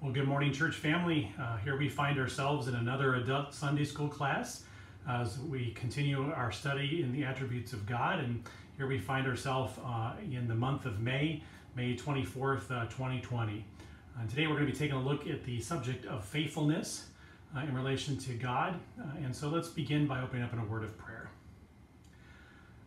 Well, good morning, church family. Uh, here we find ourselves in another adult Sunday school class as we continue our study in the attributes of God. And here we find ourselves uh, in the month of May, May 24th, uh, 2020. And today we're going to be taking a look at the subject of faithfulness uh, in relation to God. Uh, and so let's begin by opening up in a word of prayer.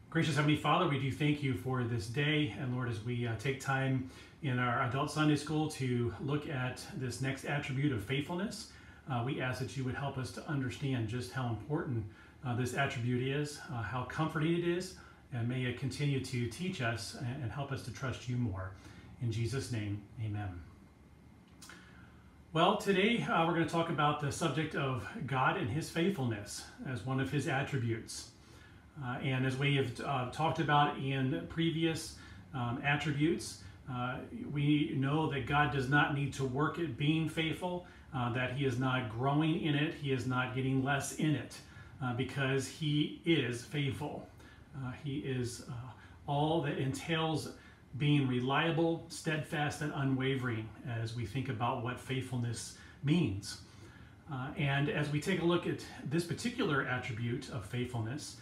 Gracious Heavenly Father, we do thank you for this day. And Lord, as we uh, take time in our adult Sunday school to look at this next attribute of faithfulness. Uh, we ask that you would help us to understand just how important uh, this attribute is, uh, how comforting it is, and may it continue to teach us and, help us to trust you more. In Jesus' name, amen. Well, today uh, we're going to talk about the subject of God and his faithfulness as one of his attributes. Uh, and as we have uh, talked about in previous um, attributes, uh, we know that God does not need to work at being faithful, uh, that He is not growing in it, He is not getting less in it, uh, because He is faithful. Uh, he is uh, all that entails being reliable, steadfast, and unwavering as we think about what faithfulness means. Uh, and as we take a look at this particular attribute of faithfulness,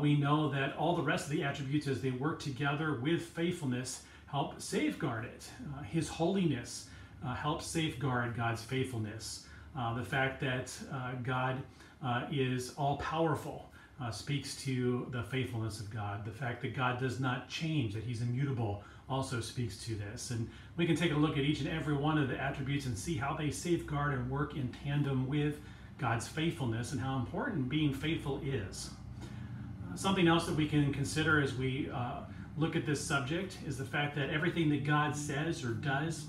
we know that all the rest of the attributes, as they work together with faithfulness, help safeguard it. Uh, his holiness uh, helps safeguard God's faithfulness. Uh, the fact that uh, God uh, is all powerful uh, speaks to the faithfulness of God. The fact that God does not change, that He's immutable, also speaks to this. And we can take a look at each and every one of the attributes and see how they safeguard and work in tandem with God's faithfulness and how important being faithful is. something else that we can consider as we look at this subject is the fact that everything that God says or does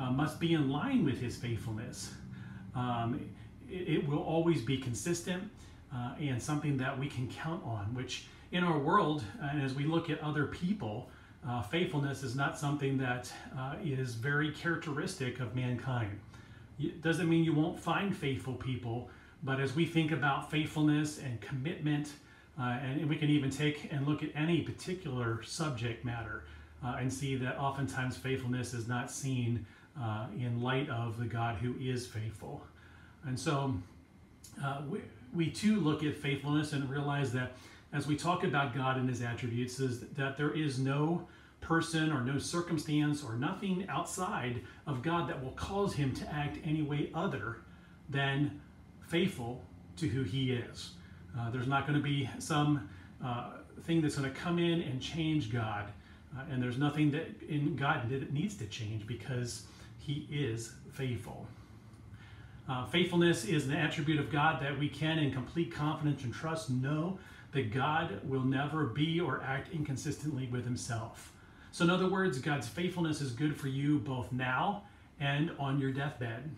uh, must be in line with his faithfulness. Um, it, it, will always be consistent uh, and something that we can count on, which in our world, and as we look at other people, uh, faithfulness is not something that uh, is very characteristic of mankind. It doesn't mean you won't find faithful people, but as we think about faithfulness and commitment, uh, and we can even take and look at any particular subject matter uh, and see that oftentimes faithfulness is not seen uh, in light of the God who is faithful. And so uh, we, we too look at faithfulness and realize that as we talk about God and his attributes, is that there is no person or no circumstance or nothing outside of God that will cause him to act any way other than faithful to who he is. Uh, there's not going to be some uh, thing that's going to come in and change God. Uh, and there's nothing that in God that needs to change because he is faithful. Uh, faithfulness is an attribute of God that we can, in complete confidence and trust, know that God will never be or act inconsistently with himself. So, in other words, God's faithfulness is good for you both now and on your deathbed.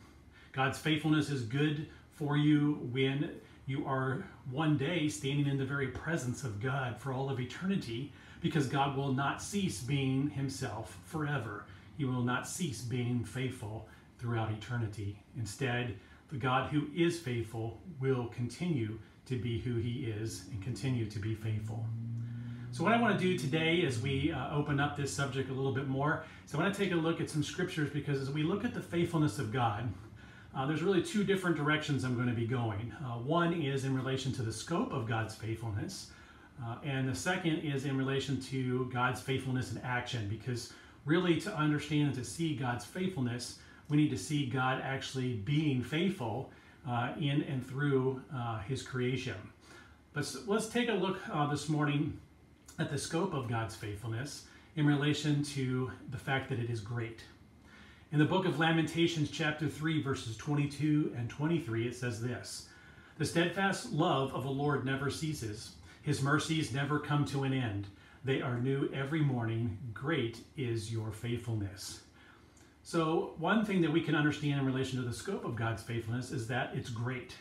God's faithfulness is good for you when you are one day standing in the very presence of God for all of eternity because God will not cease being himself forever. He will not cease being faithful throughout eternity. Instead, the God who is faithful will continue to be who he is and continue to be faithful. So, what I want to do today as we uh, open up this subject a little bit more, so I want to take a look at some scriptures because as we look at the faithfulness of God, uh, there's really two different directions I'm going to be going. Uh, one is in relation to the scope of God's faithfulness, uh, and the second is in relation to God's faithfulness in action, because really to understand and to see God's faithfulness, we need to see God actually being faithful uh, in and through uh, His creation. But let's take a look uh, this morning at the scope of God's faithfulness in relation to the fact that it is great. In the book of Lamentations, chapter 3, verses 22 and 23, it says this The steadfast love of the Lord never ceases, his mercies never come to an end. They are new every morning. Great is your faithfulness. So, one thing that we can understand in relation to the scope of God's faithfulness is that it's great.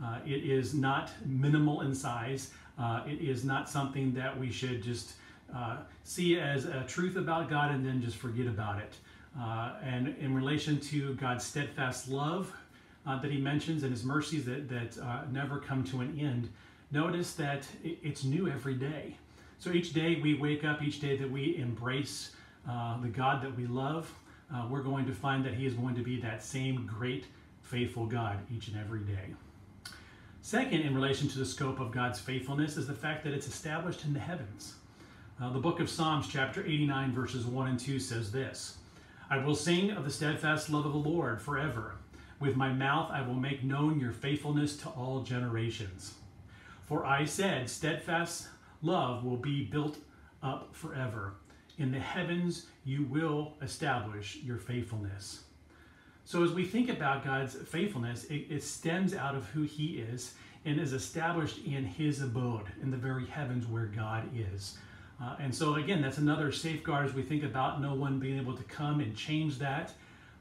Uh, it is not minimal in size. Uh, it is not something that we should just uh, see as a truth about God and then just forget about it. Uh, and in relation to God's steadfast love uh, that he mentions and his mercies that, that uh, never come to an end, notice that it's new every day. So each day we wake up, each day that we embrace uh, the God that we love, uh, we're going to find that He is going to be that same great, faithful God each and every day. Second, in relation to the scope of God's faithfulness, is the fact that it's established in the heavens. Uh, the book of Psalms, chapter 89, verses 1 and 2 says this I will sing of the steadfast love of the Lord forever. With my mouth I will make known your faithfulness to all generations. For I said, Steadfast love will be built up forever. In the heavens you will establish your faithfulness. So, as we think about God's faithfulness, it, it, stems out of who He is and is established in His abode, in the very heavens where God is. Uh, and so, again, that's another safeguard as we think about no one being able to come and change that,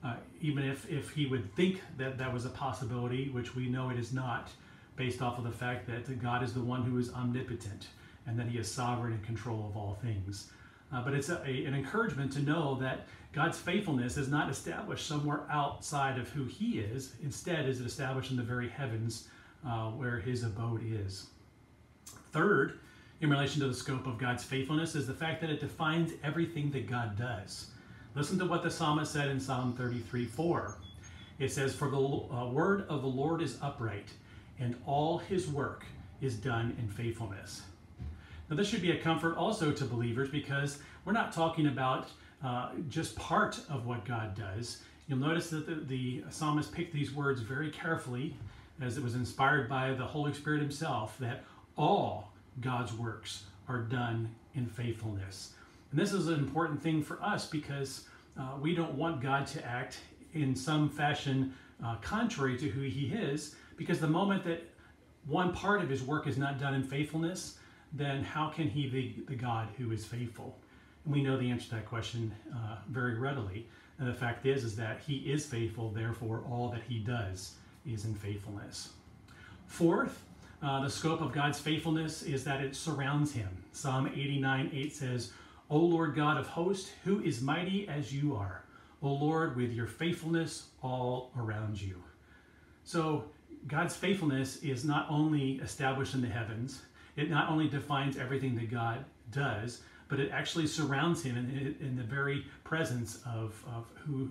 uh, even if, if He would think that that was a possibility, which we know it is not, based off of the fact that God is the one who is omnipotent and that He is sovereign and control of all things. Uh, but it's a, a, an encouragement to know that God's faithfulness is not established somewhere outside of who He is. Instead, is it established in the very heavens uh, where His abode is. Third, in relation to the scope of God's faithfulness, is the fact that it defines everything that God does. Listen to what the psalmist said in Psalm 33 4. It says, For the uh, word of the Lord is upright, and all his work is done in faithfulness. Now, this should be a comfort also to believers because we're not talking about uh, just part of what God does. You'll notice that the, the psalmist picked these words very carefully as it was inspired by the Holy Spirit Himself that all God's works are done in faithfulness. And this is an important thing for us because uh, we don't want God to act in some fashion uh, contrary to who He is, because the moment that one part of His work is not done in faithfulness, then how can he be the God who is faithful? And we know the answer to that question uh, very readily. And the fact is, is that he is faithful, therefore all that he does is in faithfulness. Fourth, uh, the scope of God's faithfulness is that it surrounds him. Psalm 89 8 says, O Lord God of hosts, who is mighty as you are, O Lord, with your faithfulness all around you. So God's faithfulness is not only established in the heavens, it not only defines everything that God does, but it actually surrounds him in, in the very presence of, of who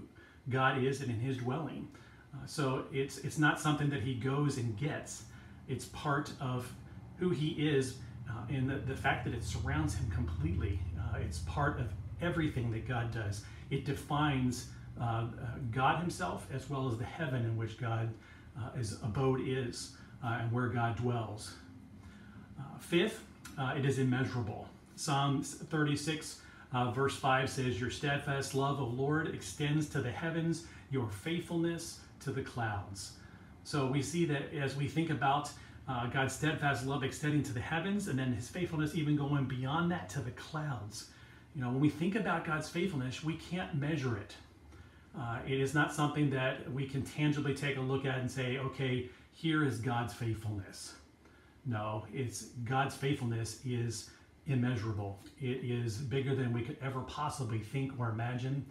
God is and in his dwelling. Uh, so it's, it's not something that he goes and gets, it's part of who he is uh, and the, the fact that it surrounds him completely. Uh, it's part of everything that God does. It defines uh, uh, God himself as well as the heaven in which God uh, his abode is and where God dwells. Uh, fifth, uh, it is immeasurable. Psalm 36, uh, verse 5 says, Your steadfast love, O Lord, extends to the heavens, your faithfulness to the clouds. So we see that as we think about uh, God's steadfast love extending to the heavens and then his faithfulness even going beyond that to the clouds. You know, when we think about God's faithfulness, we can't measure it. Uh, it is not something that we can tangibly take a look at and say, okay, here is God's faithfulness. No, it's God's faithfulness is immeasurable. It is bigger than we could ever possibly think or imagine.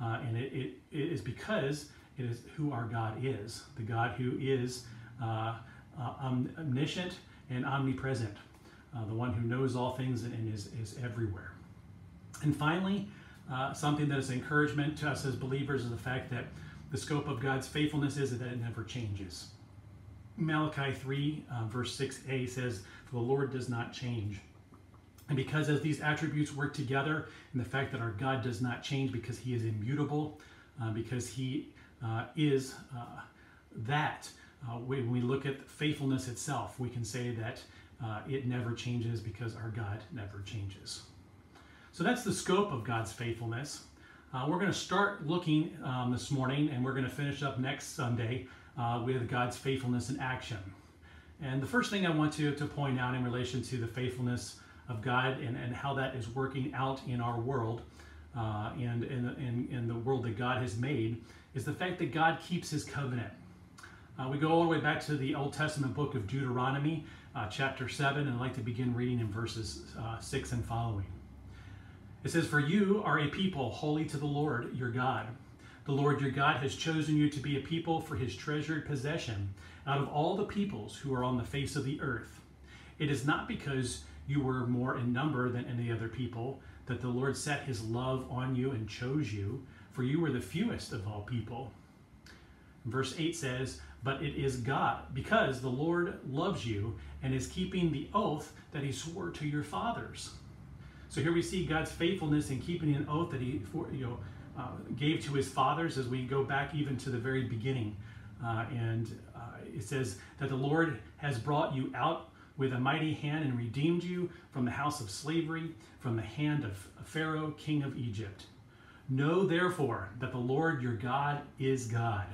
Uh, and it, it, it is because it is who our God is the God who is uh, uh, omniscient and omnipresent, uh, the one who knows all things and is, is everywhere. And finally, uh, something that is encouragement to us as believers is the fact that the scope of God's faithfulness is that it never changes. Malachi 3, uh, verse 6a says, For the Lord does not change. And because as these attributes work together, and the fact that our God does not change because he is immutable, uh, because he is uh, that, uh, when we look at faithfulness itself, we can say that uh, it never changes because our God never changes. So that's the scope of God's faithfulness. we're going to start looking um, this morning, and we're going to finish up next Sunday uh, with God's faithfulness in action. And the first thing I want to, to point out in relation to the faithfulness of God and, and how that is working out in our world uh, and in, in, in, the world that God has made is the fact that God keeps his covenant. Uh, we go all the way back to the Old Testament book of Deuteronomy, uh, chapter 7, and I'd like to begin reading in verses uh, 6 and following. It says, For you are a people holy to the Lord your God. The Lord your God has chosen you to be a people for his treasured possession out of all the peoples who are on the face of the earth. It is not because you were more in number than any other people that the Lord set his love on you and chose you, for you were the fewest of all people. Verse 8 says, But it is God, because the Lord loves you and is keeping the oath that he swore to your fathers. So here we see God's faithfulness in keeping an oath that he you know, uh, gave to his fathers as we go back even to the very beginning. Uh, and uh, it says that the Lord has brought you out with a mighty hand and redeemed you from the house of slavery, from the hand of Pharaoh, king of Egypt. Know therefore that the Lord your God is God,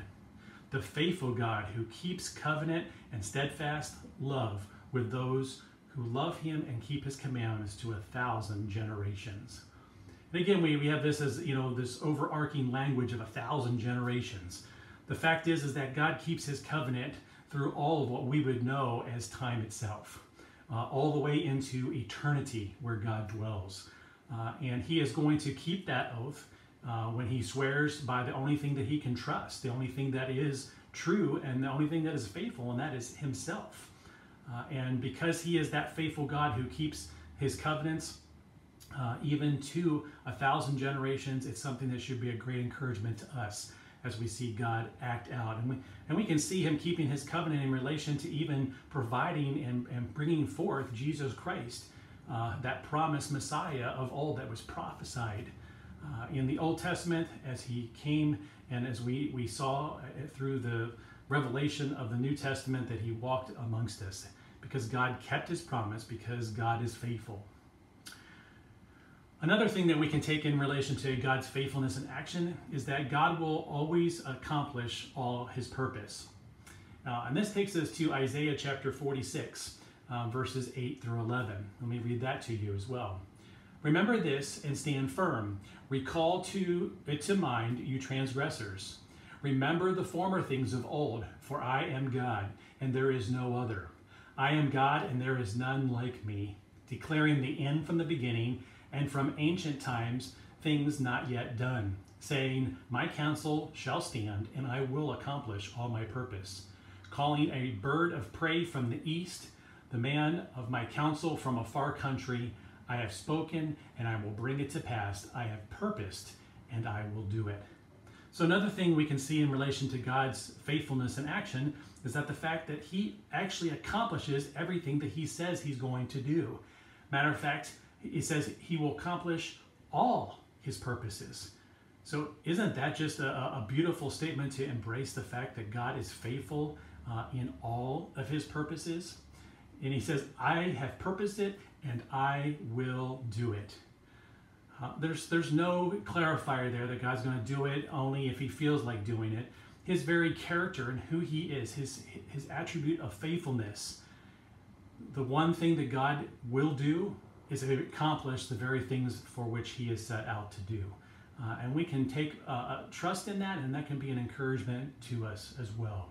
the faithful God who keeps covenant and steadfast love with those who love him and keep his commandments to a thousand generations. And again, we, we have this as, you know, this overarching language of a thousand generations. The fact is, is that God keeps his covenant through all of what we would know as time itself, uh, all the way into eternity where God dwells. Uh, and he is going to keep that oath uh, when he swears by the only thing that he can trust, the only thing that is true, and the only thing that is faithful, and that is himself. Uh, and because he is that faithful God who keeps his covenants, uh, even to a thousand generations, it's something that should be a great encouragement to us as we see God act out. And we, and we can see him keeping his covenant in relation to even providing and, and bringing forth Jesus Christ, uh, that promised Messiah of all that was prophesied uh, in the Old Testament as he came and as we, we saw uh, through the revelation of the New Testament that he walked amongst us because God kept his promise, because God is faithful. Another thing that we can take in relation to God's faithfulness in action is that God will always accomplish all his purpose. Uh, and this takes us to Isaiah chapter 46, uh, verses 8 through 11. Let me read that to you as well. Remember this and stand firm. Recall to it to mind, you transgressors. Remember the former things of old, for I am God, and there is no other. I am God, and there is none like me, declaring the end from the beginning and from ancient times things not yet done, saying, My counsel shall stand, and I will accomplish all my purpose. Calling a bird of prey from the east, the man of my counsel from a far country, I have spoken, and I will bring it to pass. I have purposed, and I will do it. So, another thing we can see in relation to God's faithfulness and action is that the fact that He actually accomplishes everything that He says He's going to do. Matter of fact, it says he will accomplish all his purposes. So, isn't that just a, a beautiful statement to embrace the fact that God is faithful uh, in all of his purposes? And he says, I have purposed it and I will do it. Uh, there's, there's no clarifier there that God's going to do it only if he feels like doing it. His very character and who he is, his, his attribute of faithfulness, the one thing that God will do is to accomplish the very things for which he is set out to do. Uh, and we can take uh, uh, trust in that, and that can be an encouragement to us as well.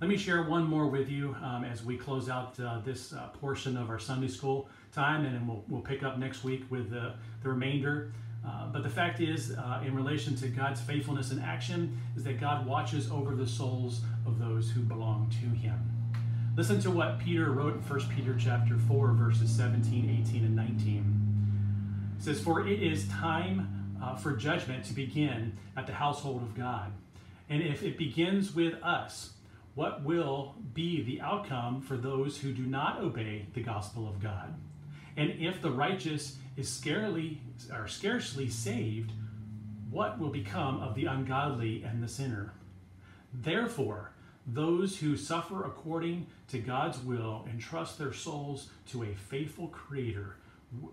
Let me share one more with you um, as we close out uh, this uh, portion of our Sunday school time, and we'll, we'll pick up next week with the, the remainder. Uh, but the fact is, in relation to God's faithfulness in action, is that God watches over the souls of those who belong to Him. Listen to what Peter wrote in 1 Peter chapter 4, verses 17, 18, and 19. It says, For it is time uh, for judgment to begin at the household of God. And if it begins with us, what will be the outcome for those who do not obey the gospel of God? And if the righteous is scarcely or scarcely saved, what will become of the ungodly and the sinner? Therefore, those who suffer according to God's will entrust their souls to a faithful Creator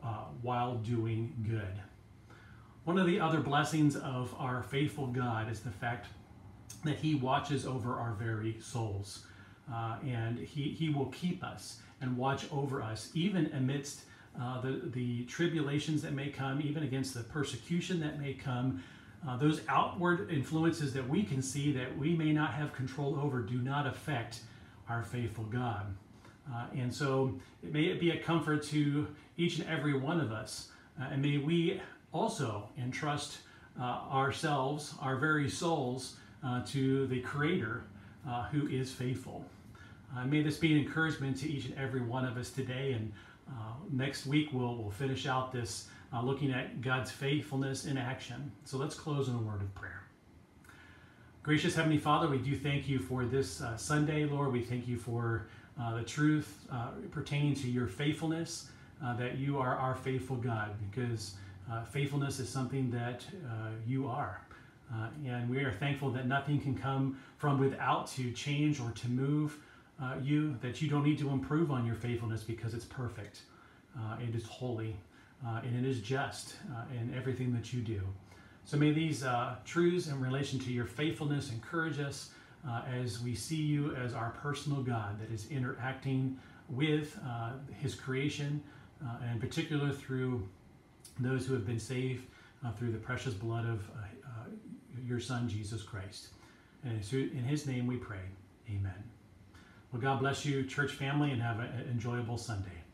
uh, while doing good. One of the other blessings of our faithful God is the fact that He watches over our very souls. Uh, and he, he will keep us and watch over us, even amidst uh, the, the tribulations that may come, even against the persecution that may come, uh, those outward influences that we can see that we may not have control over do not affect our faithful God. Uh, and so it may it be a comfort to each and every one of us. Uh, and may we also entrust uh, ourselves, our very souls, uh, to the Creator uh, who is faithful. may this be an encouragement to each and every one of us today. And next week we'll, we'll finish out this uh, looking at God's faithfulness in action. So let's close in a word of prayer. Gracious Heavenly Father, we do thank you for this uh, Sunday, Lord. We thank you for uh, the truth uh, pertaining to your faithfulness, uh, that you are our faithful God, because uh, faithfulness is something that uh, you are. and we are thankful that nothing can come from without to change or to move you, that you don't need to improve on your faithfulness because it's perfect, it is holy, and it is just in everything that you do. So may these uh, truths in relation to your faithfulness encourage us uh, as we see you as our personal God that is interacting with uh, his creation, uh, and in particular through those who have been saved uh, through the precious blood of uh, your Son, Jesus Christ. And in his name we pray. Amen. Well, God bless you, church family, and have an enjoyable Sunday.